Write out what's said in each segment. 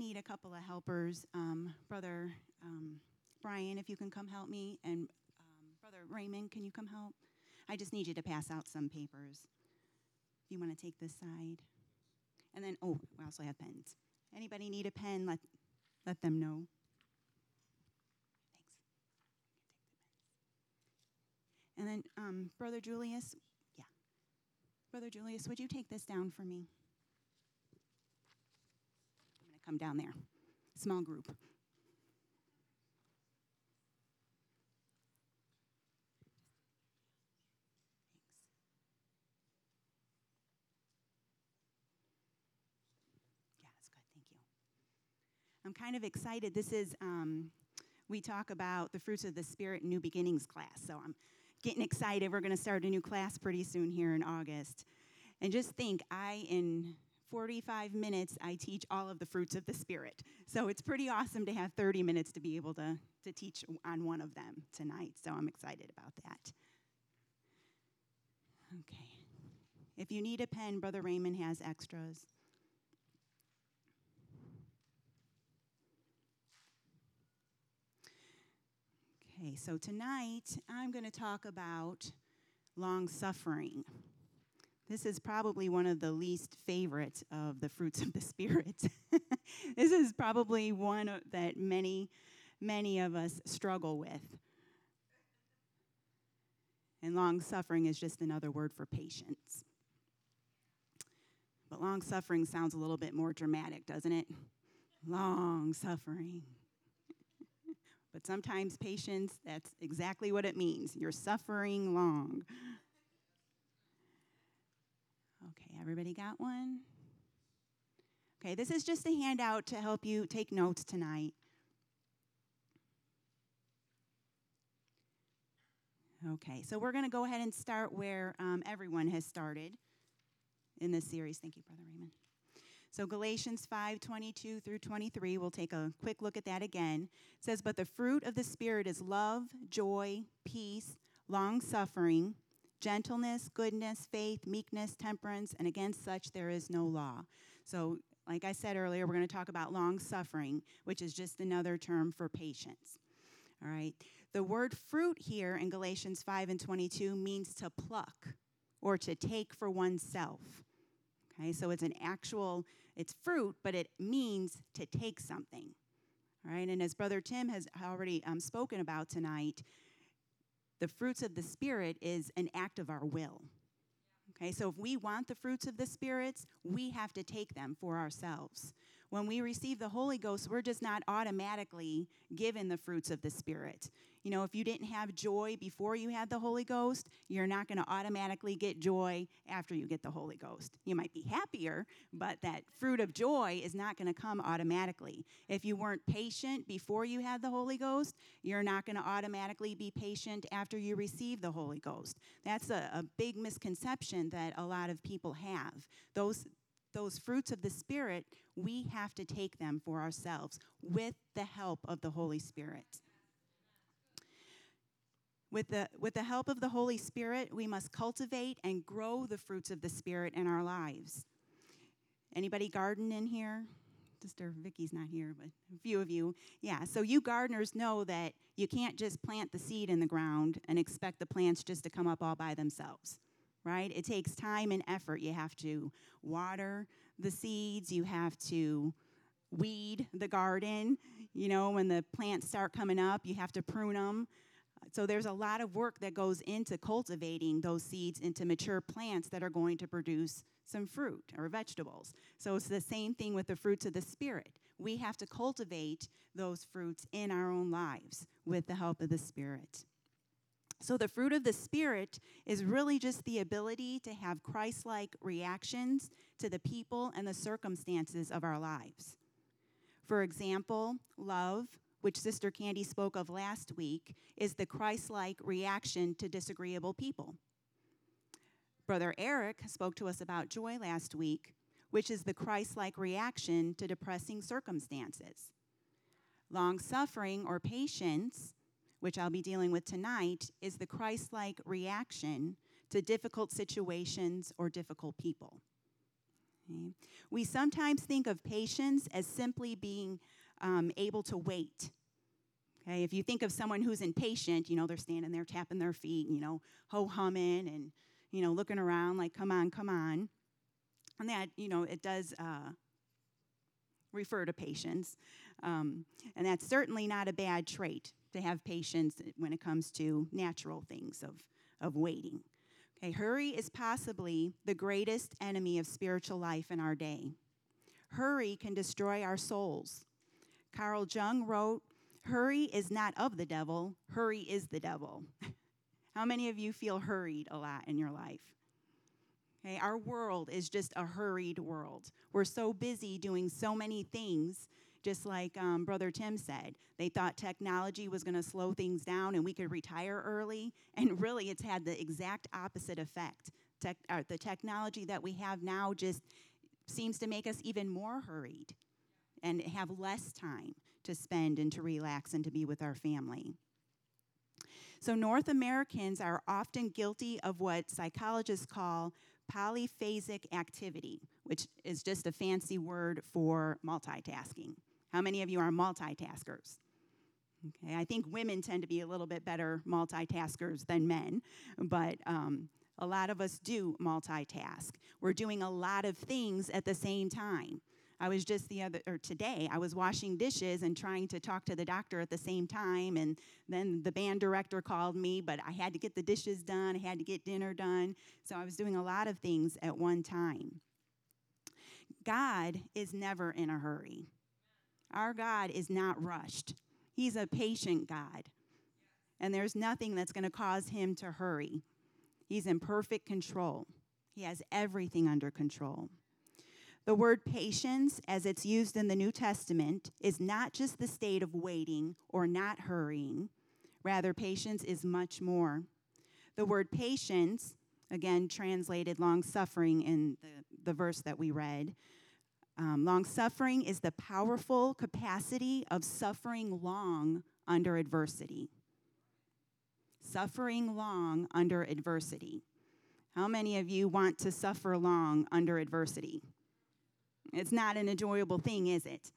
need a couple of helpers. Um, Brother um, Brian, if you can come help me, and um, Brother Raymond, can you come help? I just need you to pass out some papers. If you want to take this side. And then, oh, we also have pens. Anybody need a pen? Let, let them know. Thanks. And then, um, Brother Julius, yeah. Brother Julius, would you take this down for me? Come down there. Small group. I'm kind of excited. This is, um, we talk about the fruits of the Spirit New Beginnings class. So I'm getting excited. We're going to start a new class pretty soon here in August. And just think, I, in 45 minutes, I teach all of the fruits of the Spirit. So it's pretty awesome to have 30 minutes to be able to, to teach on one of them tonight. So I'm excited about that. Okay. If you need a pen, Brother Raymond has extras. Okay, so tonight I'm going to talk about long suffering. This is probably one of the least favorite of the fruits of the Spirit. this is probably one that many, many of us struggle with. And long suffering is just another word for patience. But long suffering sounds a little bit more dramatic, doesn't it? Long suffering. But sometimes patience, that's exactly what it means. You're suffering long. Okay, everybody got one? Okay, this is just a handout to help you take notes tonight. Okay, so we're going to go ahead and start where um, everyone has started in this series. Thank you, Brother Raymond. So Galatians 5 22 through 23, we'll take a quick look at that again. It says, But the fruit of the Spirit is love, joy, peace, long suffering, gentleness, goodness, faith, meekness, temperance, and against such there is no law. So, like I said earlier, we're going to talk about long suffering, which is just another term for patience. All right. The word fruit here in Galatians 5 and 22 means to pluck or to take for oneself. Okay, so it's an actual, it's fruit, but it means to take something. All right, and as Brother Tim has already um, spoken about tonight, the fruits of the Spirit is an act of our will. Okay, so if we want the fruits of the spirits, we have to take them for ourselves. When we receive the Holy Ghost, we're just not automatically given the fruits of the Spirit. You know, if you didn't have joy before you had the Holy Ghost, you're not going to automatically get joy after you get the Holy Ghost. You might be happier, but that fruit of joy is not going to come automatically. If you weren't patient before you had the Holy Ghost, you're not going to automatically be patient after you receive the Holy Ghost. That's a, a big misconception that a lot of people have. Those those fruits of the Spirit, we have to take them for ourselves with the help of the Holy Spirit. With the, with the help of the Holy Spirit, we must cultivate and grow the fruits of the Spirit in our lives. Anybody garden in here? Sister Vicky's not here, but a few of you. Yeah, so you gardeners know that you can't just plant the seed in the ground and expect the plants just to come up all by themselves, right? It takes time and effort. You have to water the seeds, you have to weed the garden. You know, when the plants start coming up, you have to prune them. So there's a lot of work that goes into cultivating those seeds into mature plants that are going to produce some fruit or vegetables. So it's the same thing with the fruits of the Spirit. We have to cultivate those fruits in our own lives with the help of the Spirit. So, the fruit of the Spirit is really just the ability to have Christ like reactions to the people and the circumstances of our lives. For example, love, which Sister Candy spoke of last week, is the Christ like reaction to disagreeable people. Brother Eric spoke to us about joy last week, which is the Christ like reaction to depressing circumstances. Long suffering or patience, which I'll be dealing with tonight, is the Christ like reaction to difficult situations or difficult people. Okay. We sometimes think of patience as simply being um, able to wait. Okay, if you think of someone who's impatient, you know, they're standing there tapping their feet, you know, ho humming and, you know, looking around like, come on, come on. And that, you know, it does uh, refer to patience. Um, and that's certainly not a bad trait to have patience when it comes to natural things of, of waiting. Okay, hurry is possibly the greatest enemy of spiritual life in our day. Hurry can destroy our souls. Carl Jung wrote, Hurry is not of the devil, hurry is the devil. How many of you feel hurried a lot in your life? Okay, our world is just a hurried world. We're so busy doing so many things, just like um, Brother Tim said. They thought technology was going to slow things down and we could retire early, and really it's had the exact opposite effect. Tech, uh, the technology that we have now just seems to make us even more hurried and have less time to spend and to relax and to be with our family. So, North Americans are often guilty of what psychologists call polyphasic activity, which is just a fancy word for multitasking. How many of you are multitaskers? Okay, I think women tend to be a little bit better multitaskers than men, but um, a lot of us do multitask. We're doing a lot of things at the same time. I was just the other, or today, I was washing dishes and trying to talk to the doctor at the same time. And then the band director called me, but I had to get the dishes done, I had to get dinner done. So I was doing a lot of things at one time. God is never in a hurry. Our God is not rushed, He's a patient God. And there's nothing that's going to cause Him to hurry. He's in perfect control, He has everything under control. The word patience, as it's used in the New Testament, is not just the state of waiting or not hurrying. Rather, patience is much more. The word patience, again translated long suffering in the, the verse that we read, um, long suffering is the powerful capacity of suffering long under adversity. Suffering long under adversity. How many of you want to suffer long under adversity? It's not an enjoyable thing, is it?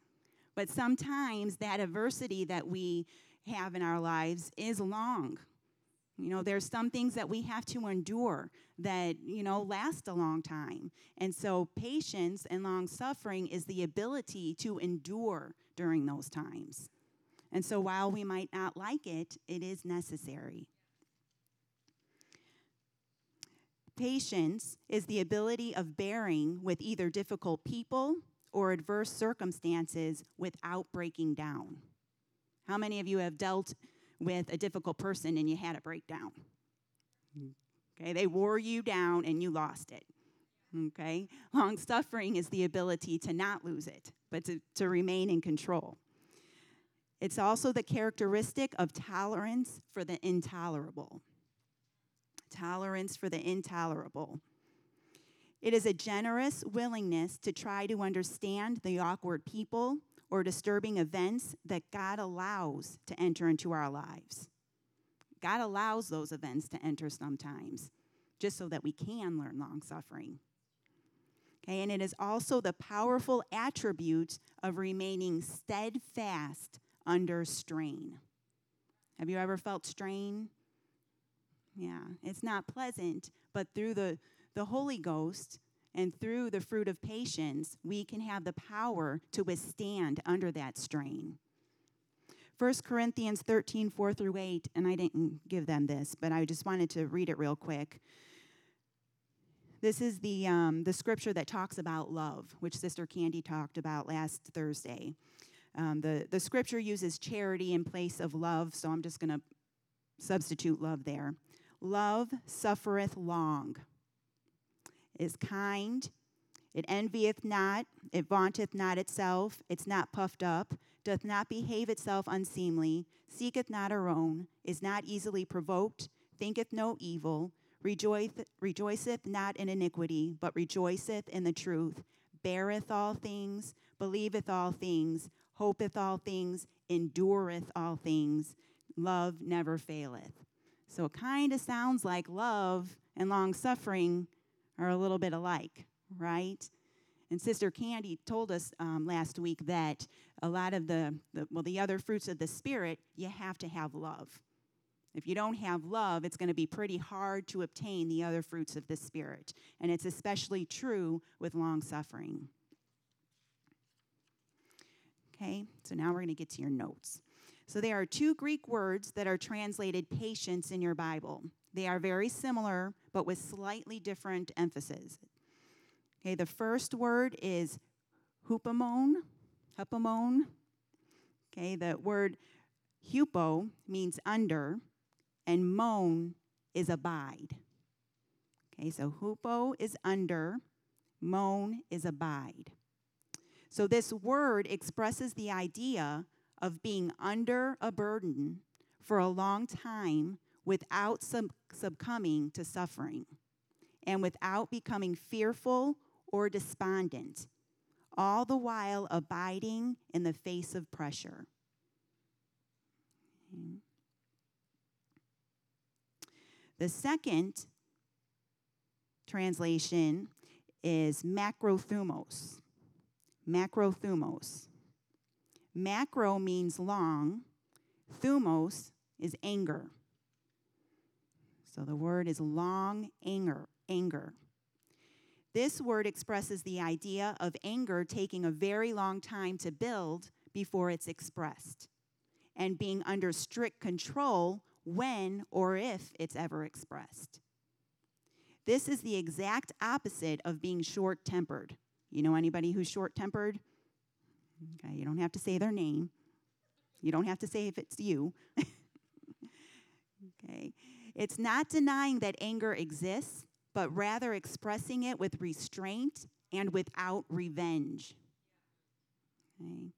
But sometimes that adversity that we have in our lives is long. You know, there's some things that we have to endure that, you know, last a long time. And so patience and long suffering is the ability to endure during those times. And so while we might not like it, it is necessary. Patience is the ability of bearing with either difficult people or adverse circumstances without breaking down. How many of you have dealt with a difficult person and you had a breakdown? Mm-hmm. Okay, they wore you down and you lost it. Okay, long suffering is the ability to not lose it, but to, to remain in control. It's also the characteristic of tolerance for the intolerable tolerance for the intolerable. It is a generous willingness to try to understand the awkward people or disturbing events that God allows to enter into our lives. God allows those events to enter sometimes, just so that we can learn long suffering. Okay, and it is also the powerful attribute of remaining steadfast under strain. Have you ever felt strain? Yeah, it's not pleasant, but through the, the Holy Ghost and through the fruit of patience, we can have the power to withstand under that strain. 1 Corinthians 13, 4 through 8, and I didn't give them this, but I just wanted to read it real quick. This is the, um, the scripture that talks about love, which Sister Candy talked about last Thursday. Um, the, the scripture uses charity in place of love, so I'm just going to substitute love there. Love suffereth long, is kind, it envieth not, it vaunteth not itself, it's not puffed up, doth not behave itself unseemly, seeketh not her own, is not easily provoked, thinketh no evil, rejoiceth, rejoiceth not in iniquity, but rejoiceth in the truth, beareth all things, believeth all things, hopeth all things, endureth all things. Love never faileth. So it kind of sounds like love and long suffering are a little bit alike, right? And Sister Candy told us um, last week that a lot of the, the, well, the other fruits of the Spirit, you have to have love. If you don't have love, it's going to be pretty hard to obtain the other fruits of the Spirit. And it's especially true with long suffering. Okay, so now we're going to get to your notes. So there are two Greek words that are translated patience in your Bible. They are very similar, but with slightly different emphasis. Okay, the first word is hupomone, hupomone. Okay, the word hupo means under, and moan is abide. Okay, so hupo is under, moan is abide. So this word expresses the idea of being under a burden for a long time without sub- succumbing to suffering and without becoming fearful or despondent, all the while abiding in the face of pressure. The second translation is macrothumos. Macrothumos. Macro means long, thumos is anger. So the word is long anger, anger. This word expresses the idea of anger taking a very long time to build before it's expressed and being under strict control when or if it's ever expressed. This is the exact opposite of being short tempered. You know anybody who's short tempered? Okay, you don't have to say their name. You don't have to say if it's you. okay. It's not denying that anger exists, but rather expressing it with restraint and without revenge. Okay.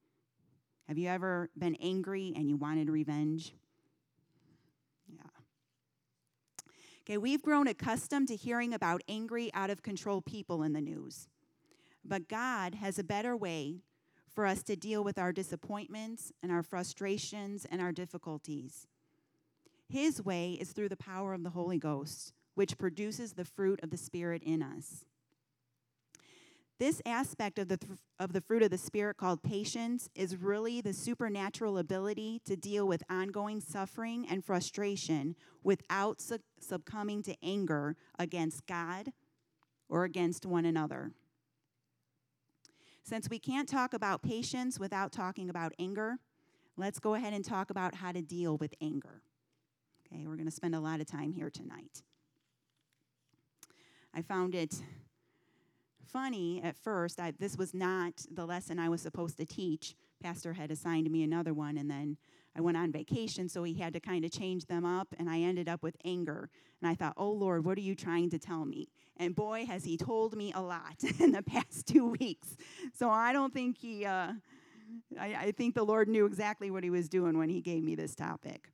Have you ever been angry and you wanted revenge? Yeah. Okay, we've grown accustomed to hearing about angry, out of control people in the news. But God has a better way for us to deal with our disappointments and our frustrations and our difficulties. His way is through the power of the Holy Ghost, which produces the fruit of the Spirit in us. This aspect of the, th- of the fruit of the Spirit, called patience, is really the supernatural ability to deal with ongoing suffering and frustration without su- succumbing to anger against God or against one another. Since we can't talk about patience without talking about anger, let's go ahead and talk about how to deal with anger. Okay, we're going to spend a lot of time here tonight. I found it funny at first. I, this was not the lesson I was supposed to teach. Pastor had assigned me another one, and then I went on vacation, so he had to kind of change them up, and I ended up with anger. And I thought, oh Lord, what are you trying to tell me? And boy, has he told me a lot in the past two weeks. So I don't think he, uh, I, I think the Lord knew exactly what he was doing when he gave me this topic.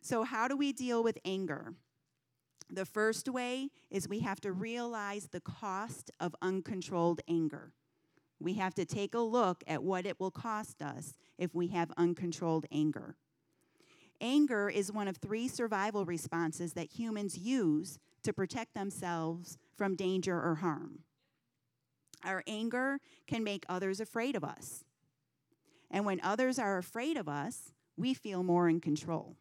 So, how do we deal with anger? The first way is we have to realize the cost of uncontrolled anger. We have to take a look at what it will cost us if we have uncontrolled anger. Anger is one of three survival responses that humans use to protect themselves from danger or harm. Our anger can make others afraid of us. And when others are afraid of us, we feel more in control,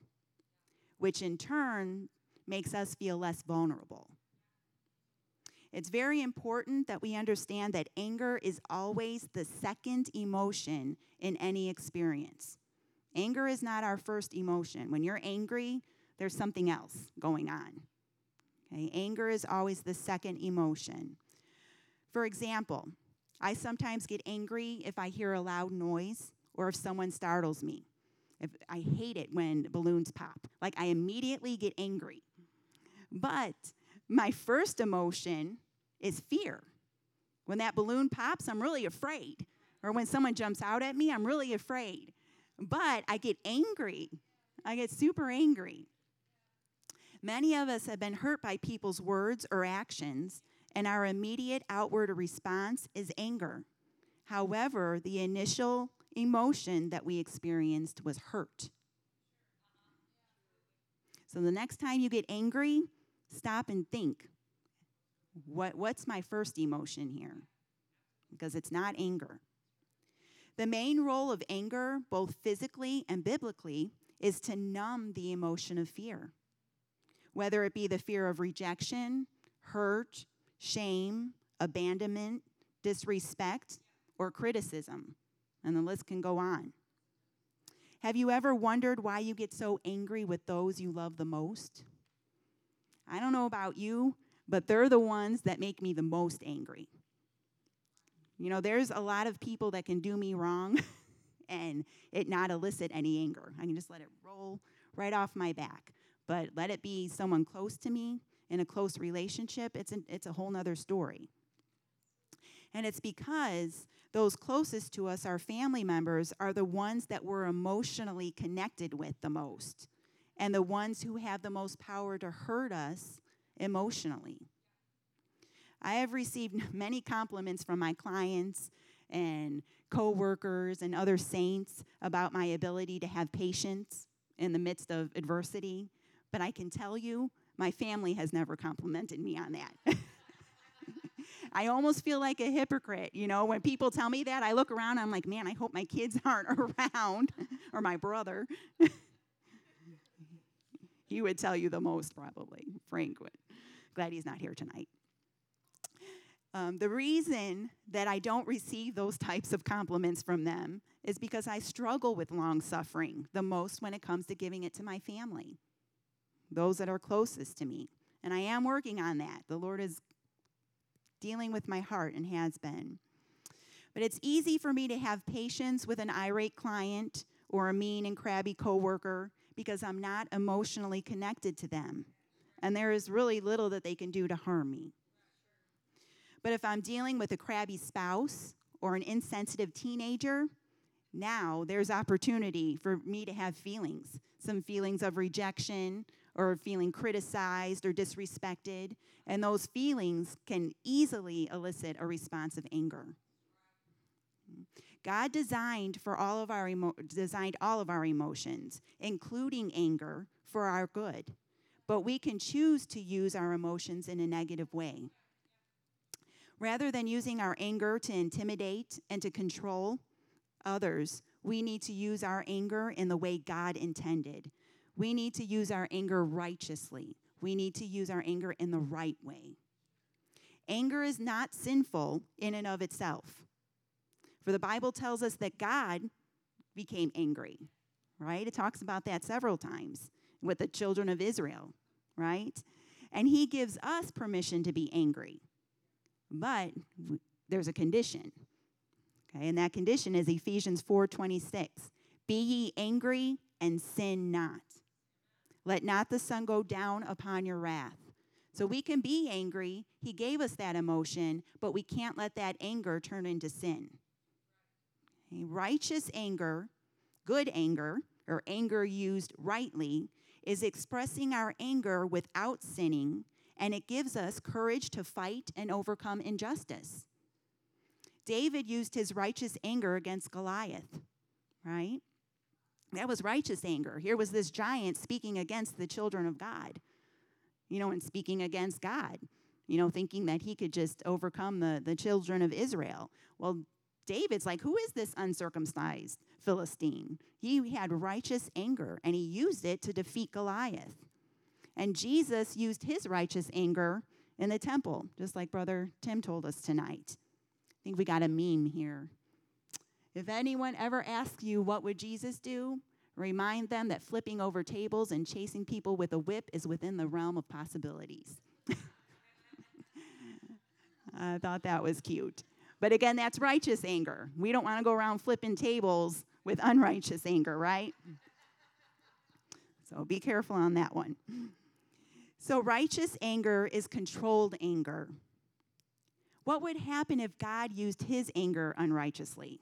which in turn makes us feel less vulnerable. It's very important that we understand that anger is always the second emotion in any experience. Anger is not our first emotion. When you're angry, there's something else going on. Okay? Anger is always the second emotion. For example, I sometimes get angry if I hear a loud noise or if someone startles me. If I hate it when balloons pop. Like I immediately get angry. But my first emotion is fear. When that balloon pops, I'm really afraid. Or when someone jumps out at me, I'm really afraid. But I get angry. I get super angry. Many of us have been hurt by people's words or actions, and our immediate outward response is anger. However, the initial emotion that we experienced was hurt. So the next time you get angry, stop and think what, what's my first emotion here? because it's not anger. The main role of anger, both physically and biblically, is to numb the emotion of fear, whether it be the fear of rejection, hurt, shame, abandonment, disrespect, or criticism. And the list can go on. Have you ever wondered why you get so angry with those you love the most? I don't know about you, but they're the ones that make me the most angry. You know, there's a lot of people that can do me wrong and it not elicit any anger. I can just let it roll right off my back. But let it be someone close to me in a close relationship, it's, an, it's a whole nother story. And it's because those closest to us, our family members, are the ones that we're emotionally connected with the most and the ones who have the most power to hurt us emotionally. I have received many compliments from my clients and coworkers and other saints about my ability to have patience in the midst of adversity, but I can tell you my family has never complimented me on that. I almost feel like a hypocrite, you know, when people tell me that, I look around I'm like, "Man, I hope my kids aren't around or my brother." he would tell you the most probably, Frank would. Glad he's not here tonight. Um, the reason that I don't receive those types of compliments from them is because I struggle with long suffering the most when it comes to giving it to my family, those that are closest to me. And I am working on that. The Lord is dealing with my heart and has been. But it's easy for me to have patience with an irate client or a mean and crabby coworker because I'm not emotionally connected to them. And there is really little that they can do to harm me. But if I'm dealing with a crabby spouse or an insensitive teenager, now there's opportunity for me to have feelings some feelings of rejection or feeling criticized or disrespected. And those feelings can easily elicit a response of anger. God designed for all of our emo- designed all of our emotions, including anger, for our good. But we can choose to use our emotions in a negative way. Rather than using our anger to intimidate and to control others, we need to use our anger in the way God intended. We need to use our anger righteously. We need to use our anger in the right way. Anger is not sinful in and of itself. For the Bible tells us that God became angry, right? It talks about that several times with the children of Israel, right? And he gives us permission to be angry. But there's a condition. Okay, and that condition is Ephesians 4:26. Be ye angry and sin not. Let not the sun go down upon your wrath. So we can be angry. He gave us that emotion, but we can't let that anger turn into sin. Righteous anger, good anger, or anger used rightly, is expressing our anger without sinning and it gives us courage to fight and overcome injustice. David used his righteous anger against Goliath, right? That was righteous anger. Here was this giant speaking against the children of God, you know, and speaking against God, you know, thinking that he could just overcome the, the children of Israel. Well, David's like, who is this uncircumcised Philistine? He had righteous anger and he used it to defeat Goliath. And Jesus used his righteous anger in the temple, just like Brother Tim told us tonight. I think we got a meme here. If anyone ever asks you, what would Jesus do? Remind them that flipping over tables and chasing people with a whip is within the realm of possibilities. I thought that was cute. But again, that's righteous anger. We don't want to go around flipping tables with unrighteous anger, right? So be careful on that one. So, righteous anger is controlled anger. What would happen if God used his anger unrighteously?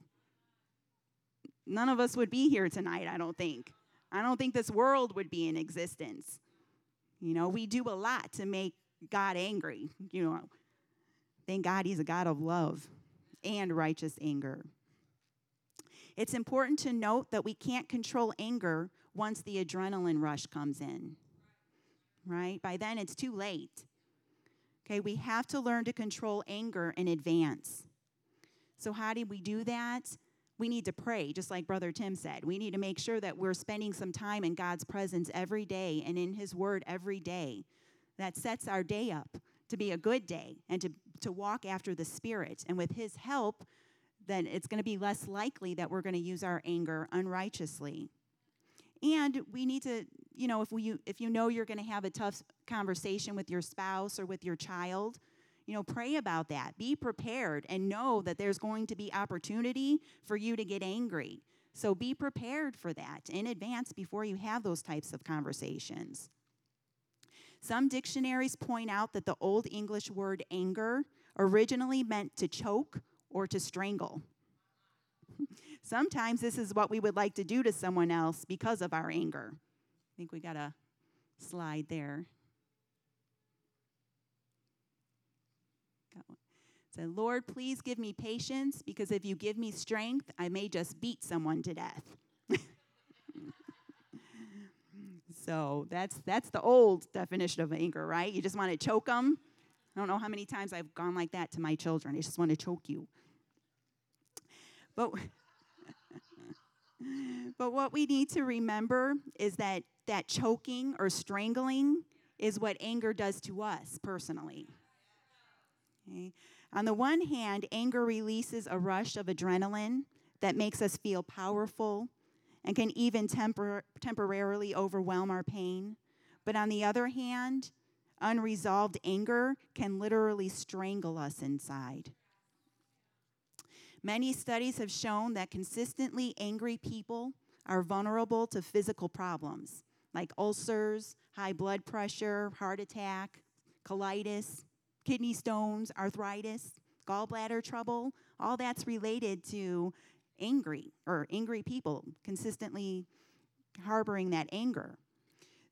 None of us would be here tonight, I don't think. I don't think this world would be in existence. You know, we do a lot to make God angry. You know, thank God he's a God of love and righteous anger. It's important to note that we can't control anger once the adrenaline rush comes in right? By then, it's too late. Okay, we have to learn to control anger in advance. So, how do we do that? We need to pray, just like Brother Tim said. We need to make sure that we're spending some time in God's presence every day and in His Word every day. That sets our day up to be a good day and to, to walk after the Spirit. And with His help, then it's going to be less likely that we're going to use our anger unrighteously. And we need to, you know, if we if you know you're going to have a tough conversation with your spouse or with your child, you know, pray about that. Be prepared and know that there's going to be opportunity for you to get angry. So be prepared for that in advance before you have those types of conversations. Some dictionaries point out that the Old English word anger originally meant to choke or to strangle. Sometimes this is what we would like to do to someone else because of our anger. I think we got a slide there. Said, Lord, please give me patience because if you give me strength, I may just beat someone to death. so that's that's the old definition of anger, right? You just want to choke them. I don't know how many times I've gone like that to my children. I just want to choke you. But but what we need to remember is that that choking or strangling is what anger does to us personally. Okay? On the one hand, anger releases a rush of adrenaline that makes us feel powerful and can even tempor- temporarily overwhelm our pain. But on the other hand, unresolved anger can literally strangle us inside. Many studies have shown that consistently angry people are vulnerable to physical problems like ulcers, high blood pressure, heart attack, colitis, kidney stones, arthritis, gallbladder trouble. All that's related to angry or angry people consistently harboring that anger.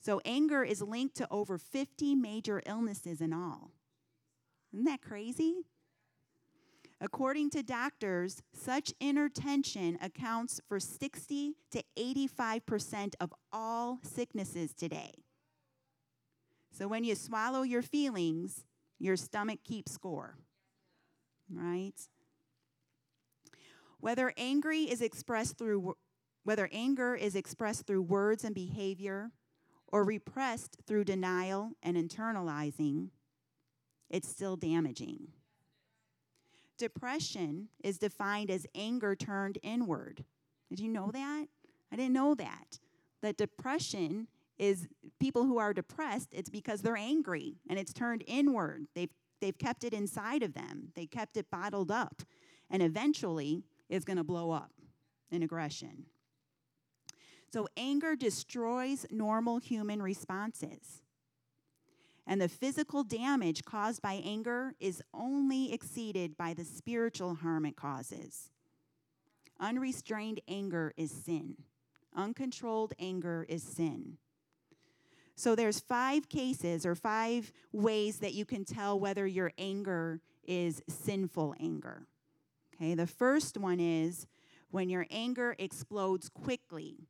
So, anger is linked to over 50 major illnesses in all. Isn't that crazy? According to doctors, such inner tension accounts for 60 to 85% of all sicknesses today. So when you swallow your feelings, your stomach keeps score. Right? Whether angry is expressed through whether anger is expressed through words and behavior or repressed through denial and internalizing, it's still damaging. Depression is defined as anger turned inward. Did you know that? I didn't know that. That depression is people who are depressed, it's because they're angry and it's turned inward. They've, they've kept it inside of them, they kept it bottled up, and eventually it's going to blow up in aggression. So, anger destroys normal human responses. And the physical damage caused by anger is only exceeded by the spiritual harm it causes. Unrestrained anger is sin. Uncontrolled anger is sin. So there's five cases or five ways that you can tell whether your anger is sinful anger. Okay, the first one is when your anger explodes quickly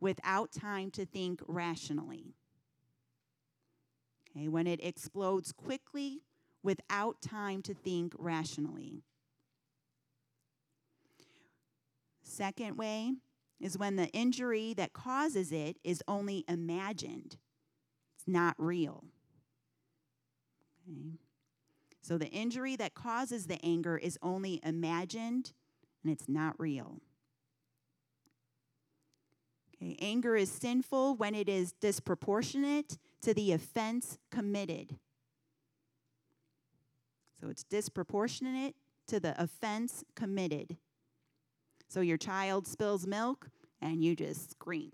without time to think rationally. Okay, when it explodes quickly without time to think rationally. Second way is when the injury that causes it is only imagined, not real. Okay. So the injury that causes the anger is only imagined and it's not real. Okay, anger is sinful when it is disproportionate to the offense committed. So it's disproportionate to the offense committed. So your child spills milk and you just scream.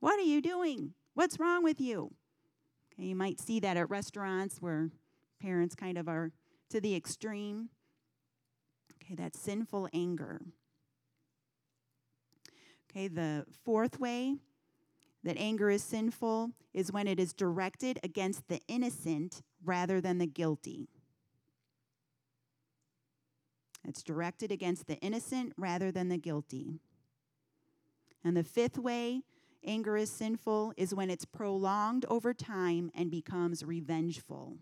What are you doing? What's wrong with you? Okay, you might see that at restaurants where parents kind of are to the extreme. Okay, that's sinful anger. Okay, the fourth way that anger is sinful is when it is directed against the innocent rather than the guilty. It's directed against the innocent rather than the guilty. And the fifth way anger is sinful is when it's prolonged over time and becomes revengeful.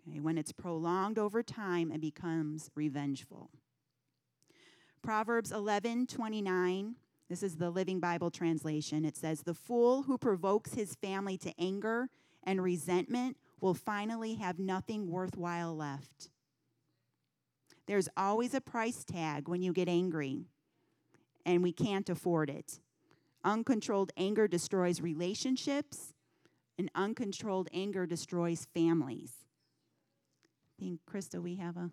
Okay, when it's prolonged over time and becomes revengeful. Proverbs 11 29. This is the Living Bible translation. It says, The fool who provokes his family to anger and resentment will finally have nothing worthwhile left. There's always a price tag when you get angry, and we can't afford it. Uncontrolled anger destroys relationships, and uncontrolled anger destroys families. I think, Krista, we have a.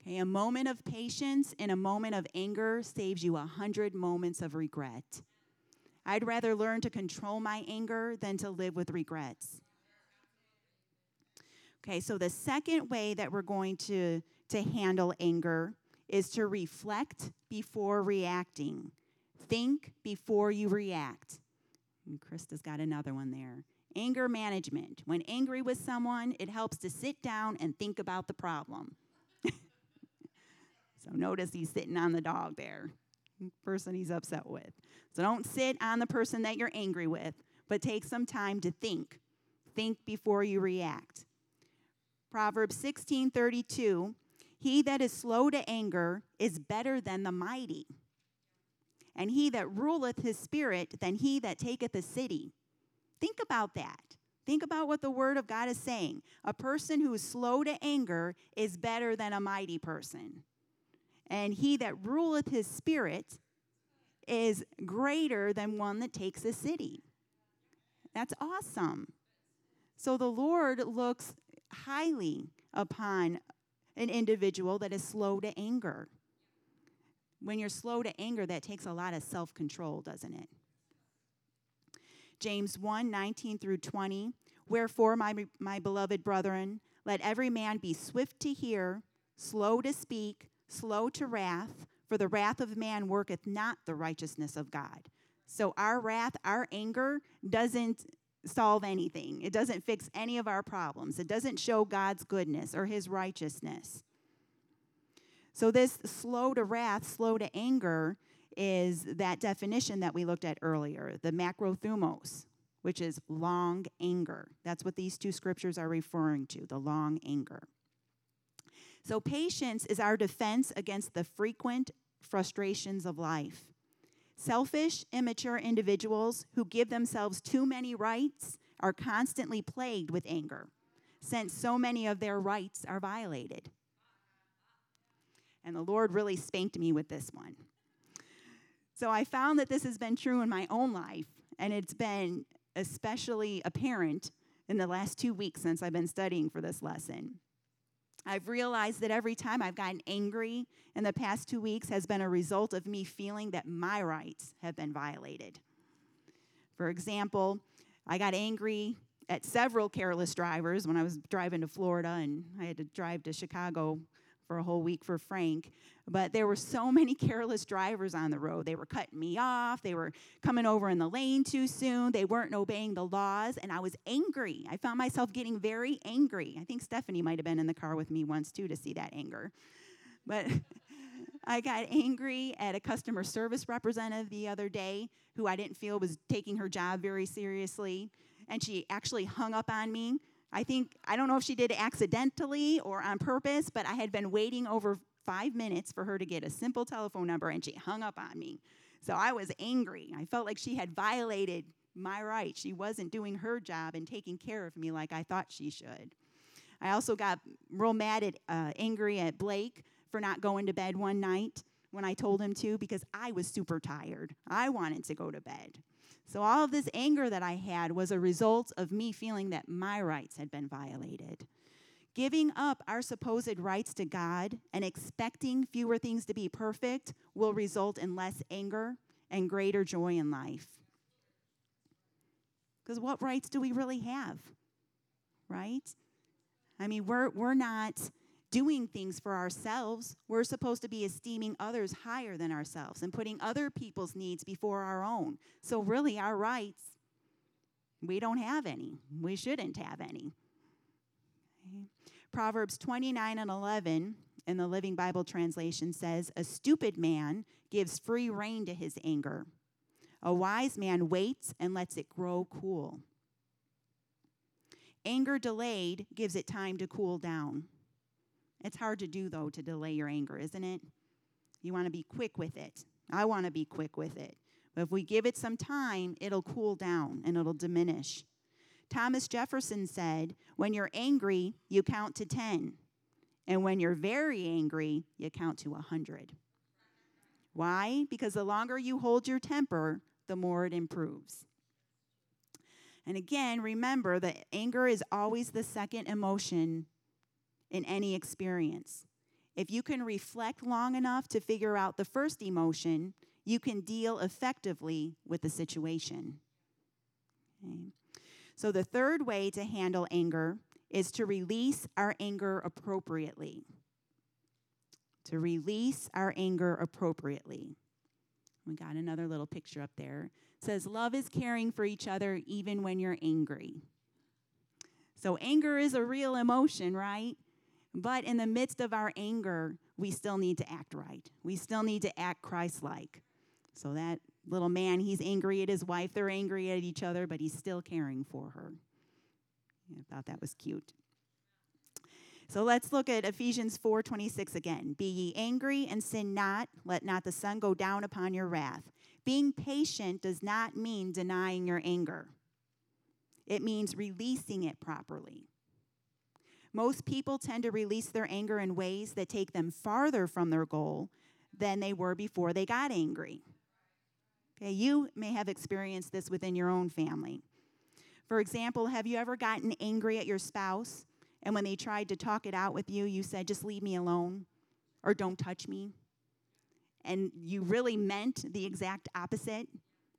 Okay, a moment of patience and a moment of anger saves you a hundred moments of regret. I'd rather learn to control my anger than to live with regrets. Okay, so the second way that we're going to, to handle anger is to reflect before reacting. Think before you react. And Krista's got another one there. Anger management. When angry with someone, it helps to sit down and think about the problem. so notice he's sitting on the dog there, person he's upset with. So don't sit on the person that you're angry with, but take some time to think. Think before you react. Proverbs 16:32 He that is slow to anger is better than the mighty. And he that ruleth his spirit than he that taketh a city. Think about that. Think about what the word of God is saying. A person who is slow to anger is better than a mighty person. And he that ruleth his spirit is greater than one that takes a city. That's awesome. So the Lord looks highly upon an individual that is slow to anger. When you're slow to anger, that takes a lot of self control, doesn't it? James 1 19 through 20. Wherefore, my, my beloved brethren, let every man be swift to hear, slow to speak, slow to wrath, for the wrath of man worketh not the righteousness of God. So, our wrath, our anger, doesn't solve anything. It doesn't fix any of our problems. It doesn't show God's goodness or his righteousness. So, this slow to wrath, slow to anger, is that definition that we looked at earlier, the macrothumos, which is long anger. That's what these two scriptures are referring to, the long anger. So, patience is our defense against the frequent frustrations of life. Selfish, immature individuals who give themselves too many rights are constantly plagued with anger, since so many of their rights are violated. And the Lord really spanked me with this one. So I found that this has been true in my own life, and it's been especially apparent in the last two weeks since I've been studying for this lesson. I've realized that every time I've gotten angry in the past two weeks has been a result of me feeling that my rights have been violated. For example, I got angry at several careless drivers when I was driving to Florida and I had to drive to Chicago for a whole week for Frank. But there were so many careless drivers on the road. They were cutting me off. They were coming over in the lane too soon. They weren't obeying the laws. And I was angry. I found myself getting very angry. I think Stephanie might have been in the car with me once too to see that anger. But I got angry at a customer service representative the other day who I didn't feel was taking her job very seriously. And she actually hung up on me I think, I don't know if she did it accidentally or on purpose, but I had been waiting over five minutes for her to get a simple telephone number and she hung up on me. So I was angry. I felt like she had violated my right. She wasn't doing her job and taking care of me like I thought she should. I also got real mad at, uh, angry at Blake for not going to bed one night when I told him to because I was super tired. I wanted to go to bed. So, all of this anger that I had was a result of me feeling that my rights had been violated. Giving up our supposed rights to God and expecting fewer things to be perfect will result in less anger and greater joy in life. Because what rights do we really have? Right? I mean, we're, we're not doing things for ourselves. We're supposed to be esteeming others higher than ourselves and putting other people's needs before our own. So, really, our rights, we don't have any. We shouldn't have any. Proverbs 29 and 11 in the Living Bible translation says, A stupid man gives free rein to his anger. A wise man waits and lets it grow cool. Anger delayed gives it time to cool down. It's hard to do, though, to delay your anger, isn't it? You want to be quick with it. I want to be quick with it. But if we give it some time, it'll cool down and it'll diminish. Thomas Jefferson said, When you're angry, you count to 10. And when you're very angry, you count to 100. Why? Because the longer you hold your temper, the more it improves. And again, remember that anger is always the second emotion in any experience. If you can reflect long enough to figure out the first emotion, you can deal effectively with the situation. Okay. So, the third way to handle anger is to release our anger appropriately. To release our anger appropriately. We got another little picture up there. It says, Love is caring for each other even when you're angry. So, anger is a real emotion, right? But in the midst of our anger, we still need to act right. We still need to act Christ like. So, that little man, he's angry at his wife. They're angry at each other, but he's still caring for her. I thought that was cute. So let's look at Ephesians 4:26 again. Be ye angry and sin not, let not the sun go down upon your wrath. Being patient does not mean denying your anger. It means releasing it properly. Most people tend to release their anger in ways that take them farther from their goal than they were before they got angry. Okay, you may have experienced this within your own family. For example, have you ever gotten angry at your spouse and when they tried to talk it out with you, you said, just leave me alone or don't touch me? And you really meant the exact opposite.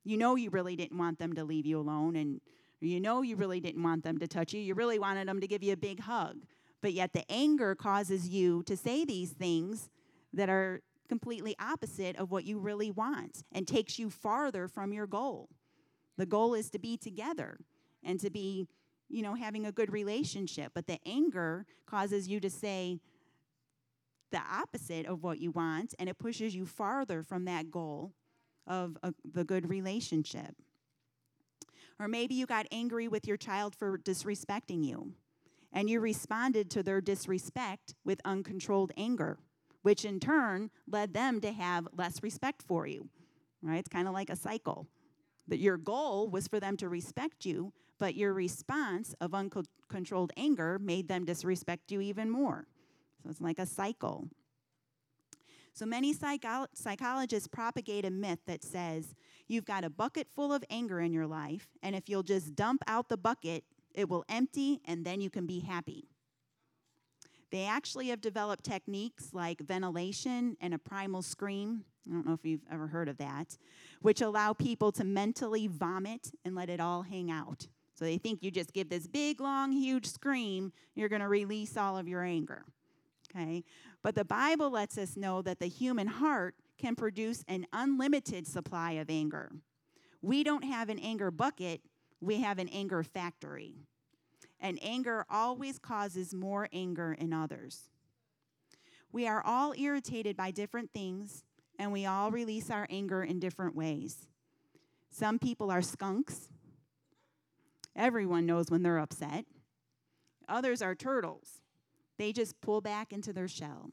You know you really didn't want them to leave you alone and you know you really didn't want them to touch you. You really wanted them to give you a big hug. But yet the anger causes you to say these things that are completely opposite of what you really want and takes you farther from your goal. The goal is to be together and to be, you know, having a good relationship. But the anger causes you to say the opposite of what you want and it pushes you farther from that goal of a, the good relationship. Or maybe you got angry with your child for disrespecting you and you responded to their disrespect with uncontrolled anger which in turn led them to have less respect for you. Right? It's kind of like a cycle. That your goal was for them to respect you, but your response of uncontrolled anger made them disrespect you even more. So it's like a cycle. So many psycho- psychologists propagate a myth that says you've got a bucket full of anger in your life, and if you'll just dump out the bucket, it will empty, and then you can be happy. They actually have developed techniques like ventilation and a primal scream. I don't know if you've ever heard of that, which allow people to mentally vomit and let it all hang out. So they think you just give this big, long, huge scream, you're going to release all of your anger. Okay? But the Bible lets us know that the human heart can produce an unlimited supply of anger. We don't have an anger bucket, we have an anger factory and anger always causes more anger in others. We are all irritated by different things, and we all release our anger in different ways. Some people are skunks. Everyone knows when they're upset. Others are turtles. They just pull back into their shell.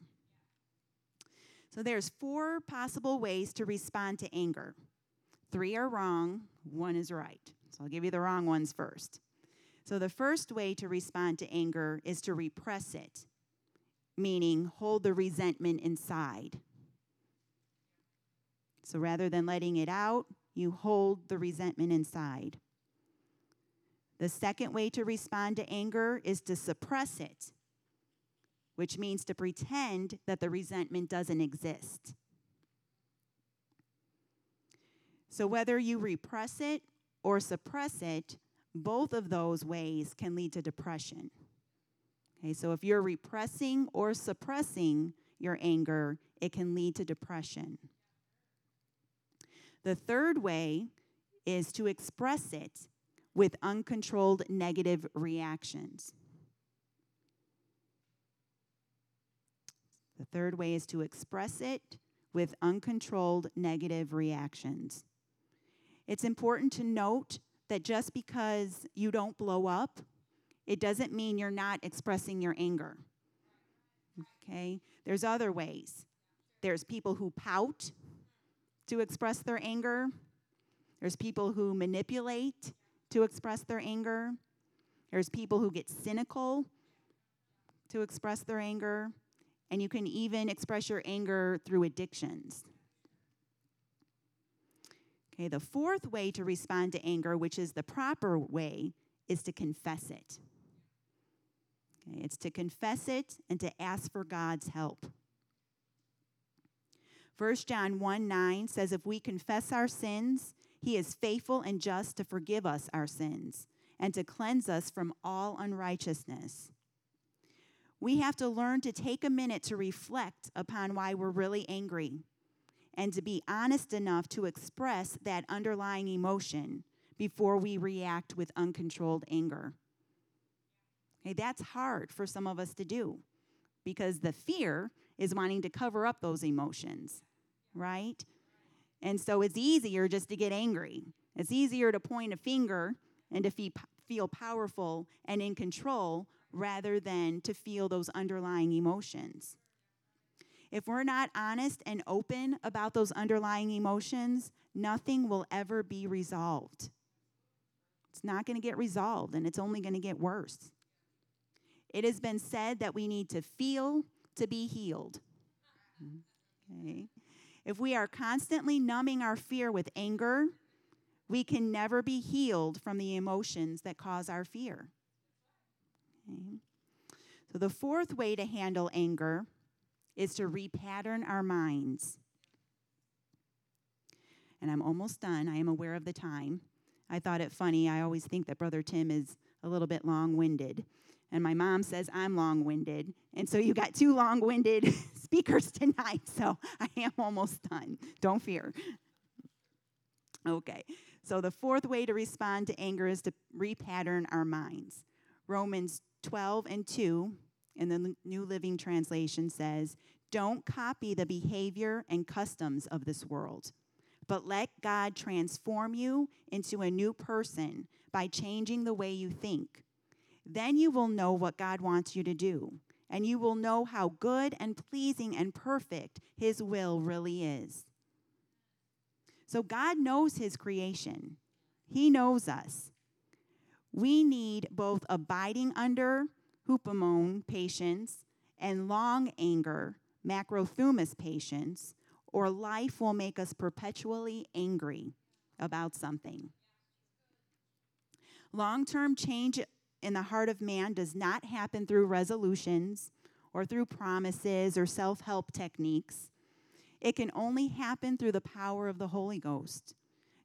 So there's four possible ways to respond to anger. Three are wrong, one is right. So I'll give you the wrong ones first. So, the first way to respond to anger is to repress it, meaning hold the resentment inside. So, rather than letting it out, you hold the resentment inside. The second way to respond to anger is to suppress it, which means to pretend that the resentment doesn't exist. So, whether you repress it or suppress it, both of those ways can lead to depression. Okay, so if you're repressing or suppressing your anger, it can lead to depression. The third way is to express it with uncontrolled negative reactions. The third way is to express it with uncontrolled negative reactions. It's important to note that just because you don't blow up it doesn't mean you're not expressing your anger. Okay? There's other ways. There's people who pout to express their anger, there's people who manipulate to express their anger, there's people who get cynical to express their anger, and you can even express your anger through addictions. Okay, the fourth way to respond to anger, which is the proper way, is to confess it. Okay, it's to confess it and to ask for God's help. 1 John 1 9 says, If we confess our sins, he is faithful and just to forgive us our sins and to cleanse us from all unrighteousness. We have to learn to take a minute to reflect upon why we're really angry and to be honest enough to express that underlying emotion before we react with uncontrolled anger. Okay, that's hard for some of us to do because the fear is wanting to cover up those emotions, right? And so it's easier just to get angry. It's easier to point a finger and to feel powerful and in control rather than to feel those underlying emotions. If we're not honest and open about those underlying emotions, nothing will ever be resolved. It's not going to get resolved and it's only going to get worse. It has been said that we need to feel to be healed. Okay. If we are constantly numbing our fear with anger, we can never be healed from the emotions that cause our fear. Okay. So, the fourth way to handle anger is to repattern our minds. And I'm almost done. I am aware of the time. I thought it funny. I always think that Brother Tim is a little bit long winded. And my mom says I'm long winded. And so you got two long winded speakers tonight. So I am almost done. Don't fear. Okay. So the fourth way to respond to anger is to repattern our minds. Romans 12 and 2 in the New Living Translation says, Don't copy the behavior and customs of this world, but let God transform you into a new person by changing the way you think. Then you will know what God wants you to do, and you will know how good and pleasing and perfect His will really is. So God knows His creation, He knows us. We need both abiding under hupomone patience and long anger, macrothumus patience, or life will make us perpetually angry about something. Long term change in the heart of man does not happen through resolutions or through promises or self help techniques. It can only happen through the power of the Holy Ghost.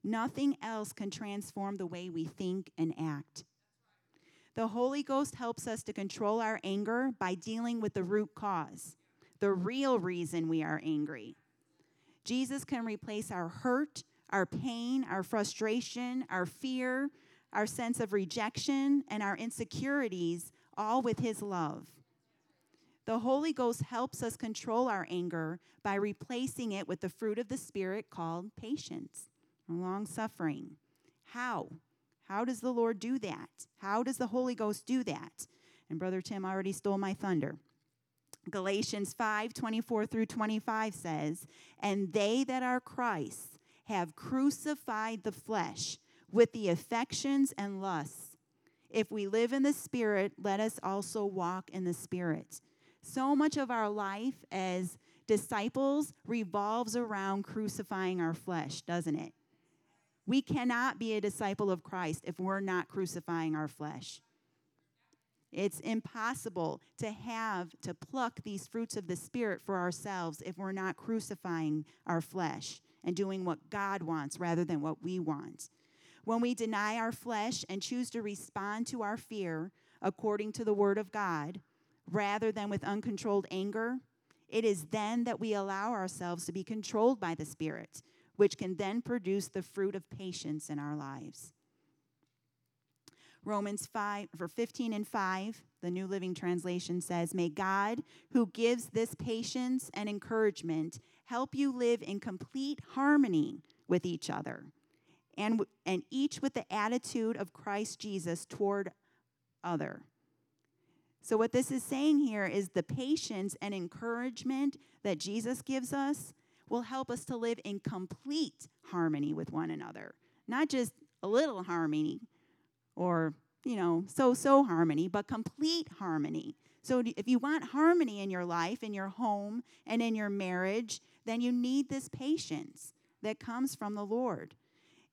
Nothing else can transform the way we think and act. The Holy Ghost helps us to control our anger by dealing with the root cause, the real reason we are angry. Jesus can replace our hurt, our pain, our frustration, our fear, our sense of rejection, and our insecurities, all with His love. The Holy Ghost helps us control our anger by replacing it with the fruit of the Spirit called patience, long suffering. How? How does the Lord do that? How does the Holy Ghost do that? And Brother Tim already stole my thunder. Galatians 5 24 through 25 says, And they that are Christ have crucified the flesh with the affections and lusts. If we live in the Spirit, let us also walk in the Spirit. So much of our life as disciples revolves around crucifying our flesh, doesn't it? We cannot be a disciple of Christ if we're not crucifying our flesh. It's impossible to have, to pluck these fruits of the Spirit for ourselves if we're not crucifying our flesh and doing what God wants rather than what we want. When we deny our flesh and choose to respond to our fear according to the Word of God, rather than with uncontrolled anger, it is then that we allow ourselves to be controlled by the Spirit, which can then produce the fruit of patience in our lives. Romans 5 for 15 and 5, the New Living Translation says, "May God, who gives this patience and encouragement, help you live in complete harmony with each other." and, and each with the attitude of Christ Jesus toward other. So, what this is saying here is the patience and encouragement that Jesus gives us will help us to live in complete harmony with one another, not just a little harmony or, you know, so so harmony, but complete harmony. So, if you want harmony in your life, in your home, and in your marriage, then you need this patience that comes from the Lord.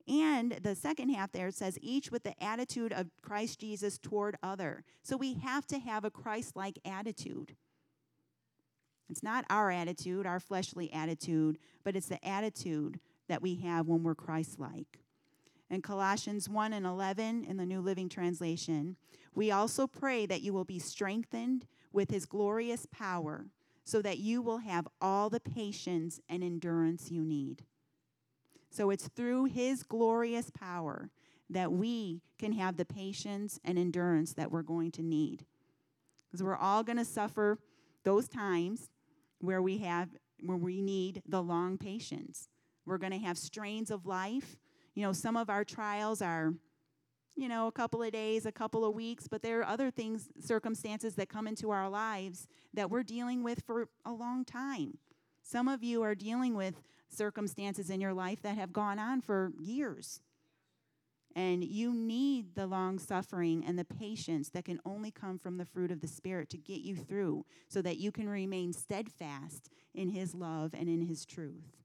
And the second half there says, each with the attitude of Christ Jesus toward other. So we have to have a Christ like attitude. It's not our attitude, our fleshly attitude, but it's the attitude that we have when we're Christ like. In Colossians 1 and 11 in the New Living Translation, we also pray that you will be strengthened with his glorious power so that you will have all the patience and endurance you need. So it's through his glorious power that we can have the patience and endurance that we're going to need. Because we're all going to suffer those times where we have where we need the long patience. We're going to have strains of life. You know, some of our trials are you know, a couple of days, a couple of weeks, but there are other things, circumstances that come into our lives that we're dealing with for a long time. Some of you are dealing with circumstances in your life that have gone on for years. And you need the long suffering and the patience that can only come from the fruit of the Spirit to get you through so that you can remain steadfast in His love and in His truth.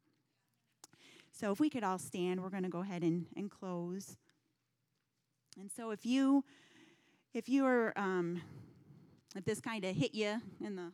So, if we could all stand, we're going to go ahead and, and close. And so, if you if you are um, if this kind of hit you in the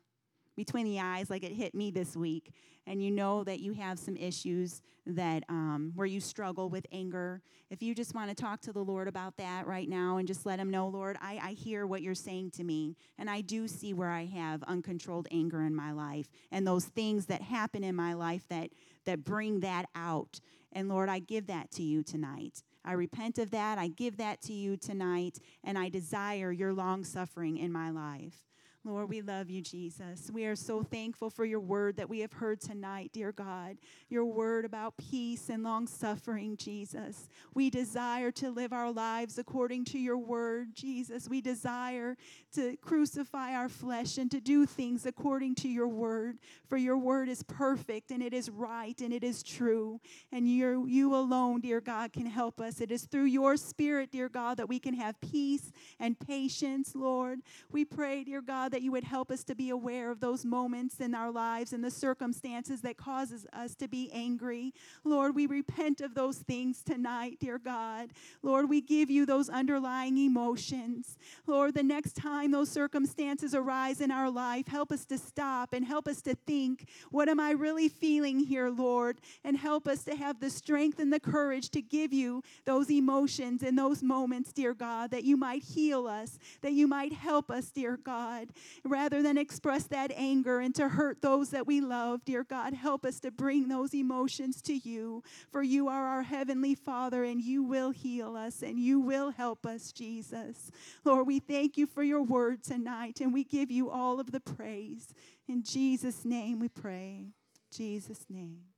between the eyes like it hit me this week and you know that you have some issues that um, where you struggle with anger if you just want to talk to the lord about that right now and just let him know lord I, I hear what you're saying to me and i do see where i have uncontrolled anger in my life and those things that happen in my life that that bring that out and lord i give that to you tonight I repent of that. I give that to you tonight, and I desire your long suffering in my life. Lord, we love you, Jesus. We are so thankful for your word that we have heard tonight, dear God. Your word about peace and long suffering, Jesus. We desire to live our lives according to your word, Jesus. We desire to crucify our flesh and to do things according to your word. For your word is perfect and it is right and it is true. And you you alone, dear God, can help us. It is through your spirit, dear God, that we can have peace and patience, Lord. We pray, dear God, that you would help us to be aware of those moments in our lives and the circumstances that causes us to be angry. Lord, we repent of those things tonight, dear God. Lord, we give you those underlying emotions. Lord, the next time those circumstances arise in our life, help us to stop and help us to think, what am I really feeling here, Lord? And help us to have the strength and the courage to give you those emotions in those moments, dear God, that you might heal us, that you might help us, dear God rather than express that anger and to hurt those that we love. Dear God, help us to bring those emotions to you, for you are our Heavenly Father and you will heal us and you will help us, Jesus. Lord, we thank you for your word tonight and we give you all of the praise. In Jesus' name we pray. Jesus' name.